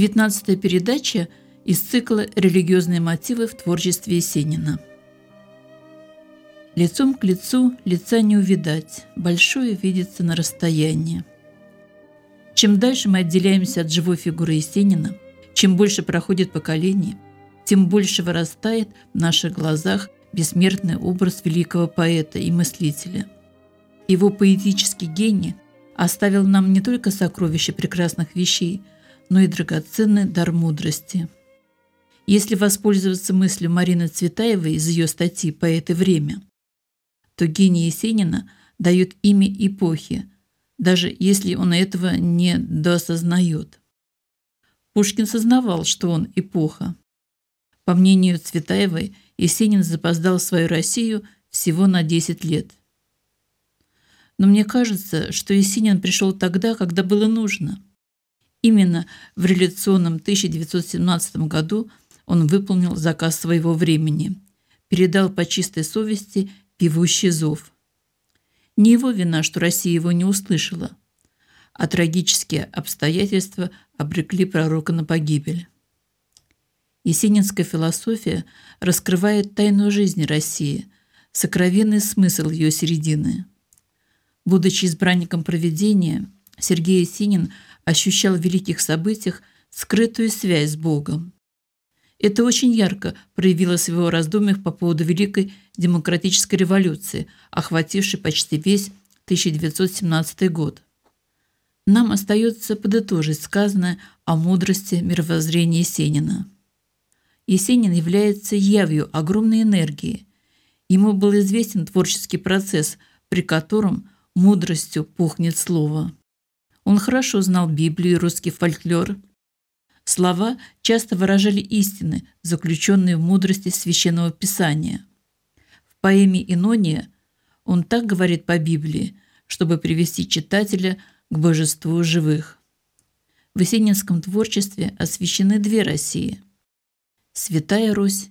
Девятнадцатая передача из цикла «Религиозные мотивы в творчестве Есенина». Лицом к лицу лица не увидать, большое видится на расстоянии. Чем дальше мы отделяемся от живой фигуры Есенина, чем больше проходит поколений, тем больше вырастает в наших глазах бессмертный образ великого поэта и мыслителя. Его поэтический гений оставил нам не только сокровища прекрасных вещей – но и драгоценный дар мудрости. Если воспользоваться мыслью Марины Цветаевой из ее статьи «Поэт и время», то гений Есенина дает имя эпохи, даже если он этого не доосознает. Пушкин сознавал, что он эпоха. По мнению Цветаевой, Есенин запоздал свою Россию всего на 10 лет. Но мне кажется, что Есенин пришел тогда, когда было нужно – Именно в революционном 1917 году он выполнил заказ своего времени, передал по чистой совести певущий зов. Не его вина, что Россия его не услышала, а трагические обстоятельства обрекли пророка на погибель. Есенинская философия раскрывает тайну жизни России, сокровенный смысл ее середины. Будучи избранником проведения, Сергей Есенин – ощущал в великих событиях скрытую связь с Богом. Это очень ярко проявилось в его раздумьях по поводу Великой демократической революции, охватившей почти весь 1917 год. Нам остается подытожить сказанное о мудрости мировоззрения Есенина. Есенин является явью огромной энергии. Ему был известен творческий процесс, при котором мудростью пухнет слово. Он хорошо знал Библию и русский фольклор. Слова часто выражали истины, заключенные в мудрости священного писания. В поэме «Инония» он так говорит по Библии, чтобы привести читателя к божеству живых. В есенинском творчестве освящены две России – Святая Русь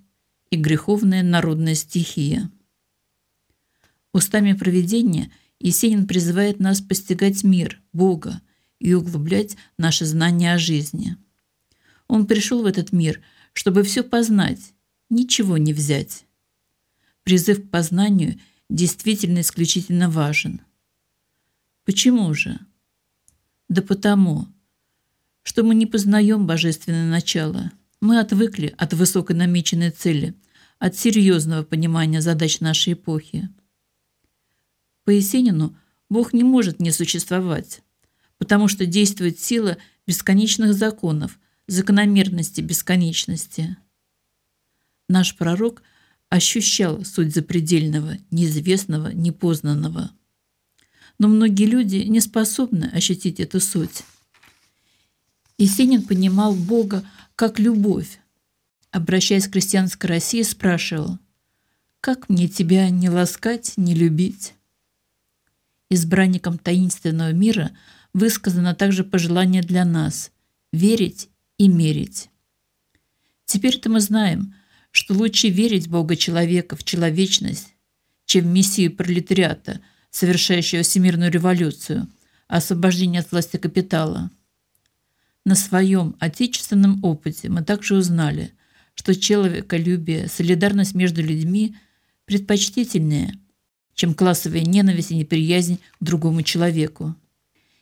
и греховная народная стихия. Устами проведения – Есенин призывает нас постигать мир, Бога и углублять наши знания о жизни. Он пришел в этот мир, чтобы все познать, ничего не взять. Призыв к познанию действительно исключительно важен. Почему же? Да потому, что мы не познаем божественное начало. Мы отвыкли от высокой намеченной цели, от серьезного понимания задач нашей эпохи. По Есенину Бог не может не существовать, потому что действует сила бесконечных законов, закономерности бесконечности. Наш пророк ощущал суть запредельного, неизвестного, непознанного. Но многие люди не способны ощутить эту суть. Есенин понимал Бога как любовь. Обращаясь к крестьянской России, спрашивал, «Как мне тебя не ласкать, не любить?» Избранникам таинственного мира высказано также пожелание для нас – верить и мерить. Теперь-то мы знаем, что лучше верить в Бога человека, в человечность, чем в Мессию пролетариата, совершающего всемирную революцию, освобождение от власти капитала. На своем отечественном опыте мы также узнали, что человеколюбие, солидарность между людьми предпочтительнее – чем классовая ненависть и неприязнь к другому человеку.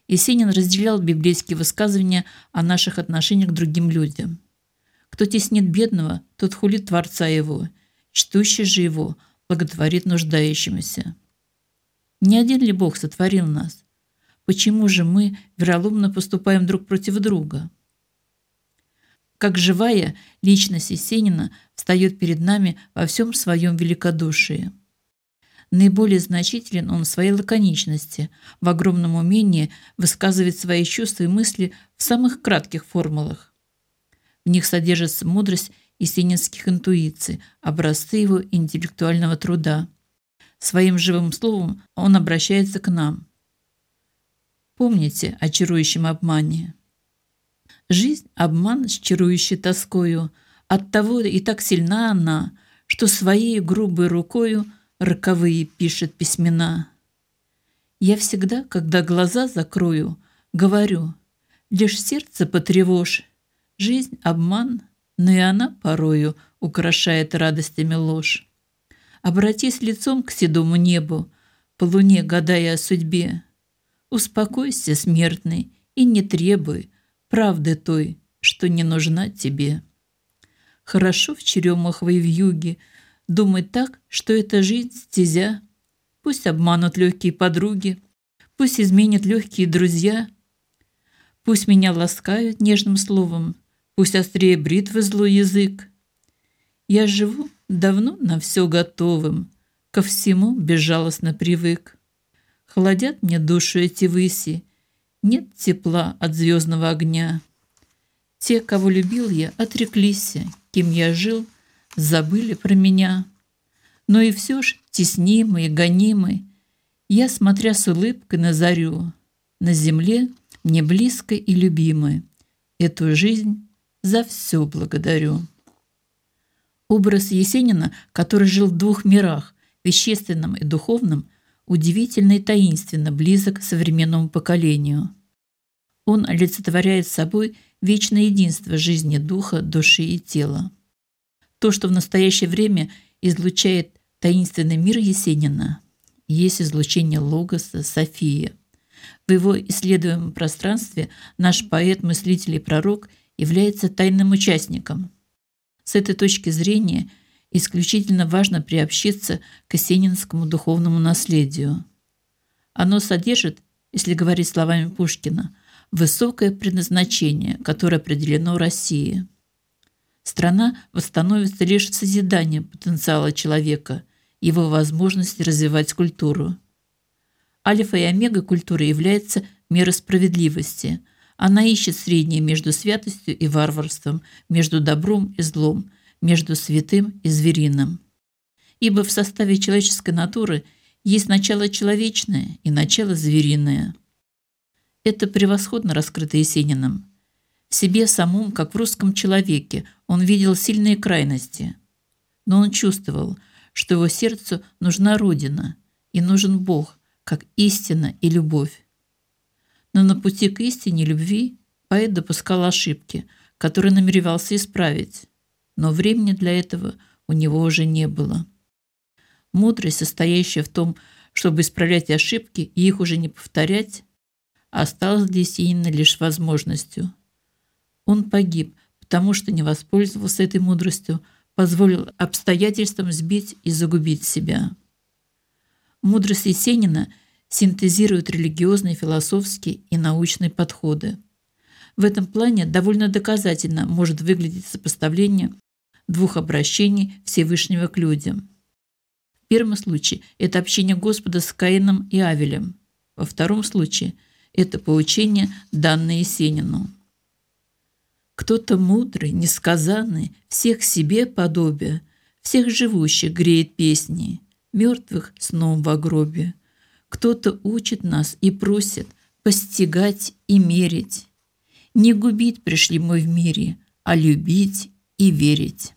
Есенин разделял библейские высказывания о наших отношениях к другим людям. Кто теснит бедного, тот хулит Творца его, чтущий же его благотворит нуждающимся. Не один ли Бог сотворил нас? Почему же мы вероломно поступаем друг против друга? Как живая личность Есенина встает перед нами во всем своем великодушии – Наиболее значителен он в своей лаконичности, в огромном умении высказывать свои чувства и мысли в самых кратких формулах. В них содержится мудрость есенинских интуиций, образцы его интеллектуального труда. Своим живым словом он обращается к нам. Помните о чарующем обмане. Жизнь – обман с чарующей тоскою, оттого и так сильна она, что своей грубой рукою – роковые пишет письмена. Я всегда, когда глаза закрою, говорю, лишь сердце потревожь, Жизнь – обман, но и она порою украшает радостями ложь. Обратись лицом к седому небу, по луне гадая о судьбе. Успокойся, смертный, и не требуй правды той, что не нужна тебе. Хорошо в черемах в юге думать так, что это жизнь стезя. Пусть обманут легкие подруги, пусть изменят легкие друзья, пусть меня ласкают нежным словом, пусть острее бритвы злой язык. Я живу давно на все готовым, ко всему безжалостно привык. Холодят мне душу эти выси, нет тепла от звездного огня. Те, кого любил я, отреклись, кем я жил, забыли про меня. Но и все ж теснимый, гонимый, я, смотря с улыбкой на зарю, на земле мне близкой и любимой, эту жизнь за все благодарю. Образ Есенина, который жил в двух мирах, вещественном и духовном, удивительно и таинственно близок к современному поколению. Он олицетворяет собой вечное единство жизни духа, души и тела. То, что в настоящее время излучает таинственный мир Есенина, есть излучение Логоса, Софии. В его исследуемом пространстве наш поэт, мыслитель и пророк является тайным участником. С этой точки зрения исключительно важно приобщиться к есенинскому духовному наследию. Оно содержит, если говорить словами Пушкина, высокое предназначение, которое определено России. Страна восстановится лишь созиданием потенциала человека, его возможности развивать культуру. Альфа и омега культуры является мера справедливости. Она ищет среднее между святостью и варварством, между добром и злом, между святым и звериным. Ибо в составе человеческой натуры есть начало человечное и начало звериное – это превосходно раскрыто Есениным. В себе самом, как в русском человеке, он видел сильные крайности. Но он чувствовал, что его сердцу нужна Родина и нужен Бог, как истина и любовь. Но на пути к истине любви поэт допускал ошибки, которые намеревался исправить. Но времени для этого у него уже не было. Мудрость, состоящая в том, чтобы исправлять ошибки и их уже не повторять, осталось для Есенина лишь возможностью. Он погиб, потому что не воспользовался этой мудростью, позволил обстоятельствам сбить и загубить себя. Мудрость Есенина синтезирует религиозные, философские и научные подходы. В этом плане довольно доказательно может выглядеть сопоставление двух обращений Всевышнего к людям. В первом случае это общение Господа с Каином и Авелем. Во втором случае – это поучение, данное Есенину. Кто-то мудрый, несказанный, всех себе подобие, всех живущих греет песни, мертвых сном в гробе. Кто-то учит нас и просит постигать и мерить. Не губить пришли мы в мире, а любить и верить.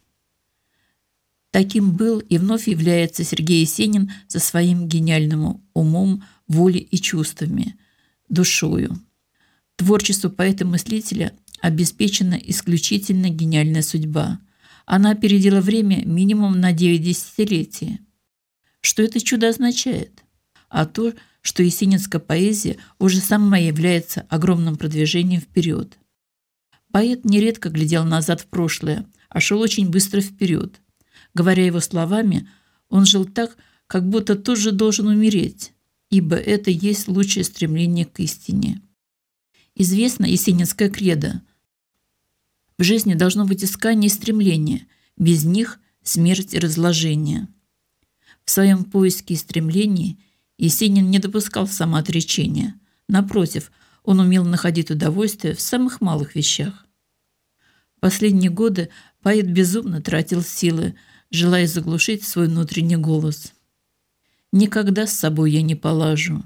Таким был и вновь является Сергей Есенин со своим гениальным умом, волей и чувствами – душою. Творчеству поэта-мыслителя обеспечена исключительно гениальная судьба. Она опередила время минимум на 9 десятилетий. Что это чудо означает? А то, что есенинская поэзия уже сама является огромным продвижением вперед. Поэт нередко глядел назад в прошлое, а шел очень быстро вперед. Говоря его словами, он жил так, как будто тоже должен умереть, ибо это есть лучшее стремление к истине. Известно Есенинское кредо. В жизни должно быть искание и стремление, без них – смерть и разложение. В своем поиске и стремлении Есенин не допускал самоотречения. Напротив, он умел находить удовольствие в самых малых вещах. Последние годы поэт безумно тратил силы, желая заглушить свой внутренний голос – Никогда с собой я не полажу.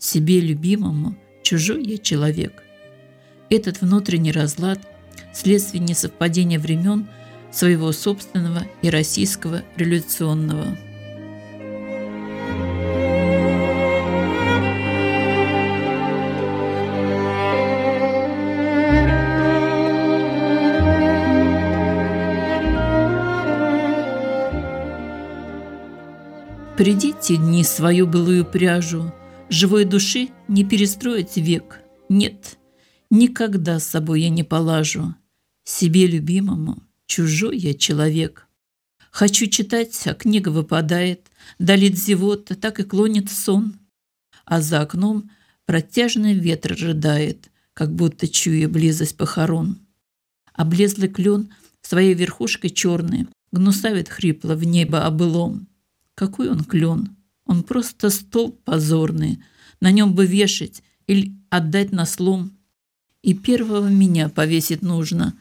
Себе любимому чужой я человек. Этот внутренний разлад – вследствие несовпадения времен своего собственного и российского революционного. Придите дни свою былую пряжу, Живой души не перестроить век, нет — никогда с собой я не полажу. Себе любимому чужой я человек. Хочу читать, а книга выпадает, Долит зевота, так и клонит сон. А за окном протяжный ветер рыдает, Как будто чуя близость похорон. Облезлый клен своей верхушкой черной Гнусавит хрипло в небо обылом. Какой он клен? Он просто столб позорный. На нем бы вешать или отдать на слом. И первого меня повесить нужно,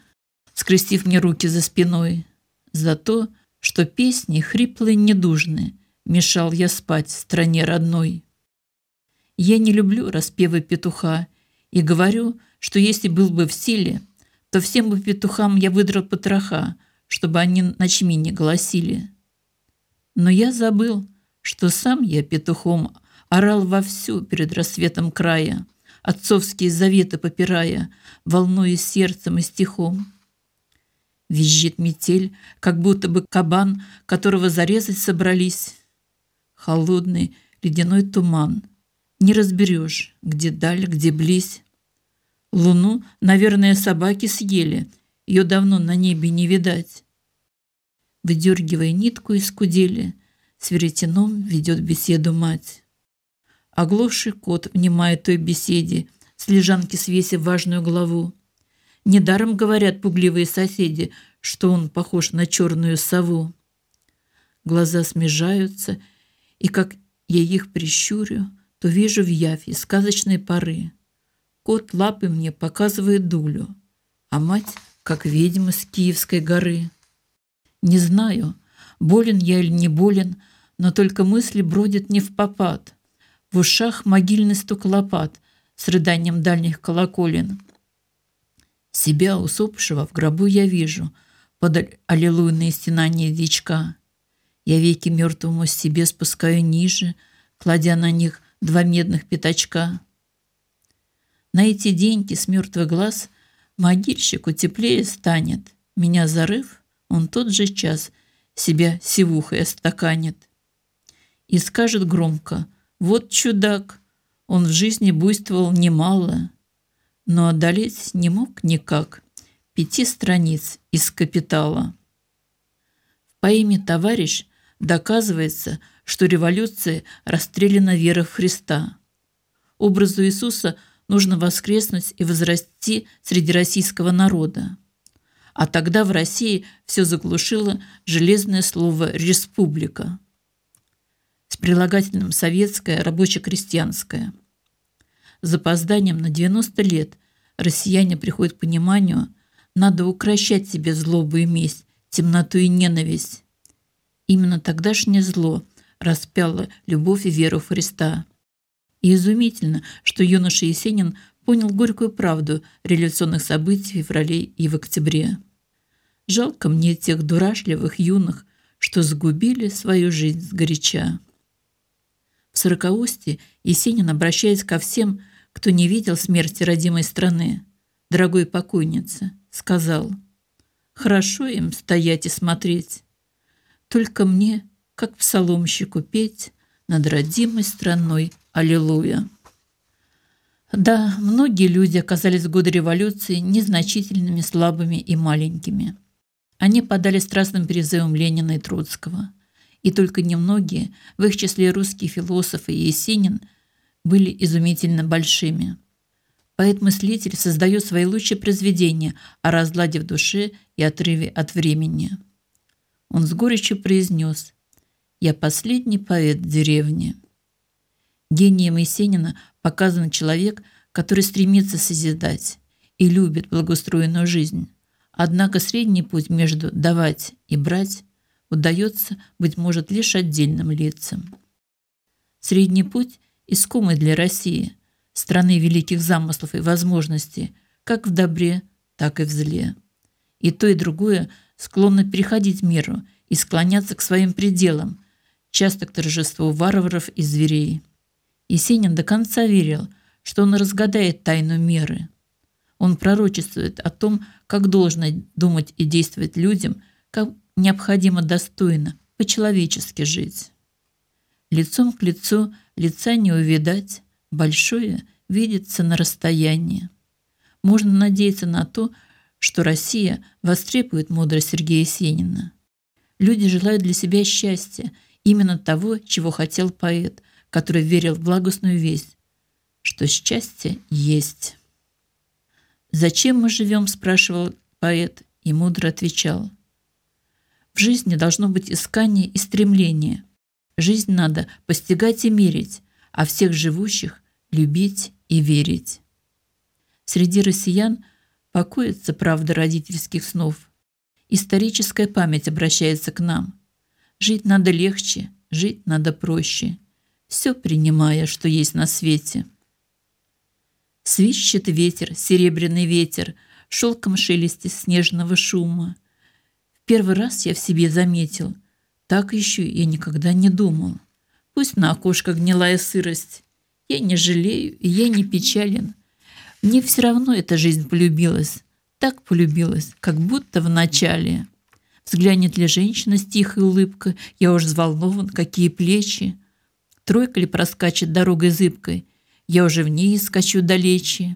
скрестив мне руки за спиной. За то, что песни хриплые недужны, мешал я спать в стране родной. Я не люблю распевы петуха и говорю, что если был бы в силе, то всем бы петухам я выдрал потроха, чтобы они ночми не голосили. Но я забыл, что сам я петухом орал вовсю перед рассветом края, отцовские заветы попирая, волнуясь сердцем и стихом. Визжит метель, как будто бы кабан, которого зарезать собрались. Холодный ледяной туман. Не разберешь, где даль, где близь. Луну, наверное, собаки съели, ее давно на небе не видать. Выдергивая нитку из кудели, с веретеном ведет беседу мать. Оглохший кот внимает той беседе, с лежанки свесив важную главу. Недаром говорят пугливые соседи, что он похож на черную сову. Глаза смежаются, и как я их прищурю, то вижу в яве сказочной поры. Кот лапы мне показывает дулю, а мать как ведьма с Киевской горы. Не знаю, болен я или не болен, но только мысли бродят не в попад. В ушах могильный стук лопат с рыданием дальних колоколен. Себя усопшего в гробу я вижу под аллилуйные стенания дичка. Я веки мертвому себе спускаю ниже, кладя на них два медных пятачка. На эти деньги с мертвых глаз могильщику теплее станет. Меня зарыв, он тот же час себя сивухой остаканит. И скажет громко, вот чудак, он в жизни буйствовал немало, но одолеть не мог никак пяти страниц из «Капитала». В поэме «Товарищ» доказывается, что революция расстреляна вера в Христа. Образу Иисуса нужно воскреснуть и возрасти среди российского народа. А тогда в России все заглушило железное слово «республика» с прилагательным «советское», «рабоче-крестьянское». С запозданием на 90 лет россияне приходят к пониманию, надо укращать себе злобу и месть, темноту и ненависть. Именно тогдашнее зло распяло любовь и веру в Христа. И изумительно, что юноша Есенин понял горькую правду революционных событий в феврале и в октябре. Жалко мне тех дурашливых юных, что сгубили свою жизнь сгоряча. В сорокаусте Есенин, обращаясь ко всем, кто не видел смерти родимой страны, дорогой покойнице, сказал, «Хорошо им стоять и смотреть, только мне, как псаломщику, петь над родимой страной Аллилуйя». Да, многие люди оказались в годы революции незначительными, слабыми и маленькими. Они подали страстным призывам Ленина и Троцкого. И только немногие, в их числе русские философы и Есенин, были изумительно большими. Поэт-мыслитель создает свои лучшие произведения о разладе в душе и отрыве от времени. Он с горечью произнес «Я последний поэт деревни». Гением Есенина показан человек, который стремится созидать и любит благоустроенную жизнь. Однако средний путь между «давать» и «брать» удается, быть может, лишь отдельным лицам. Средний путь искомый для России, страны великих замыслов и возможностей, как в добре, так и в зле. И то, и другое склонно переходить меру и склоняться к своим пределам, часто к торжеству варваров и зверей. Есенин до конца верил, что он разгадает тайну меры – он пророчествует о том, как должно думать и действовать людям, как необходимо достойно, по-человечески жить. Лицом к лицу лица не увидать, большое видится на расстоянии. Можно надеяться на то, что Россия востребует мудрость Сергея Сенина. Люди желают для себя счастья, именно того, чего хотел поэт, который верил в благостную весть, что счастье есть. «Зачем мы живем?» – спрашивал поэт и мудро отвечал. В жизни должно быть искание и стремление. Жизнь надо постигать и мерить, а всех живущих любить и верить. Среди россиян покоится правда родительских снов. Историческая память обращается к нам. Жить надо легче, жить надо проще, все принимая, что есть на свете. Свищет ветер, серебряный ветер, шелком шелести снежного шума. Первый раз я в себе заметил, так еще я никогда не думал. Пусть на окошках гнилая сырость, я не жалею и я не печален. Мне все равно эта жизнь полюбилась, так полюбилась, как будто в начале. Взглянет ли женщина с тихой улыбкой, я уж взволнован, какие плечи. Тройка ли проскачет дорогой зыбкой, я уже в ней скачу далече.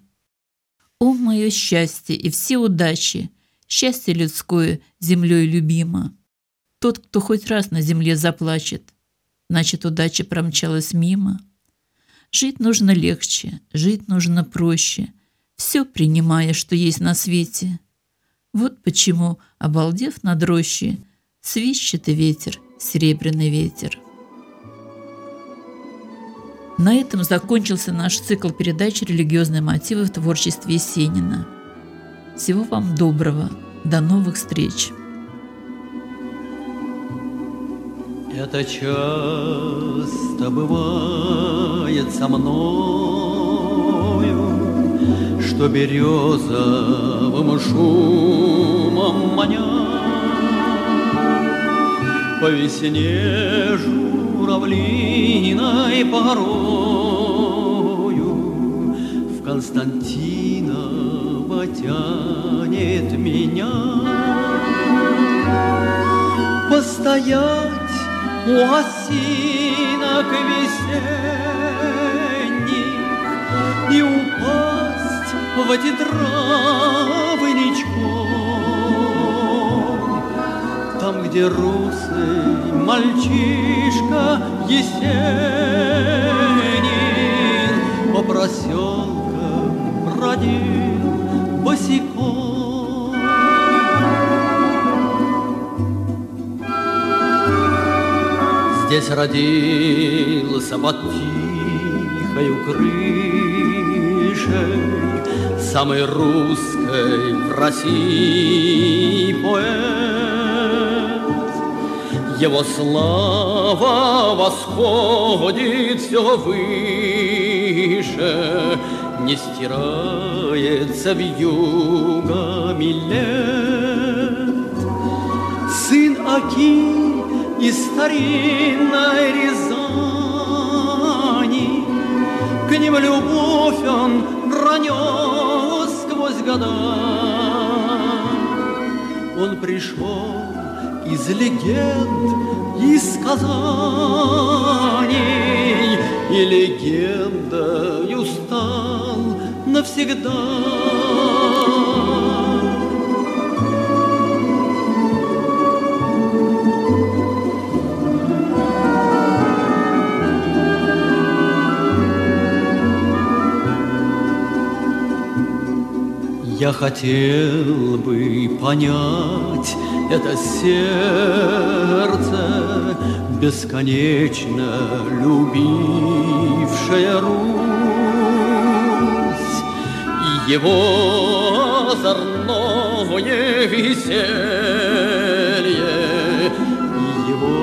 О, мое счастье и все удачи, счастье людское землей любимо. Тот, кто хоть раз на земле заплачет, значит, удача промчалась мимо. Жить нужно легче, жить нужно проще, все принимая, что есть на свете. Вот почему, обалдев над рощей, свищет и ветер, серебряный ветер. На этом закончился наш цикл передач «Религиозные мотивы в творчестве Есенина». Всего вам доброго. До новых встреч. Это часто бывает со мною, Что березовым шумом маня По весне журавлиной порою В Константиново тянет меня. Постоять у осинок весенних И упасть в эти травы Там, где русый мальчишка Есенин По проселкам бродил Здесь родился под тихою крышей Самый русской в России поэт. Его слава восходит все выше, Не стирается в югами лет. Сын Аким из старинной Рязани. К ним любовь он пронес сквозь года. Он пришел из легенд, из сказаний, И легендою стал навсегда. Я хотел бы понять это сердце, Бесконечно любившее Русь, И его озорное веселье, И его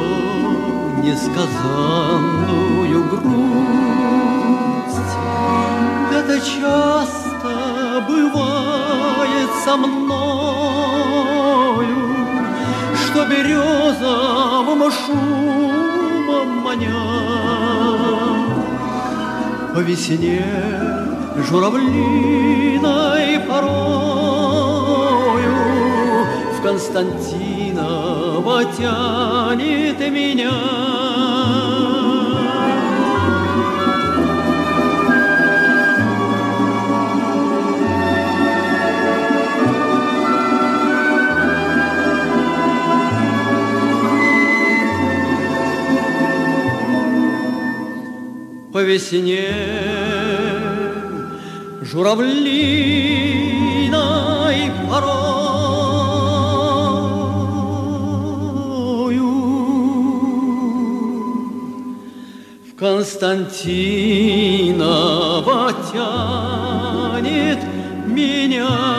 несказанную грусть. Это часто бывает со мною, Что березовым шумом маня. По весне журавлиной порою В Константиново тянет меня. Весне. Журавлиной порою в Константиново тянет меня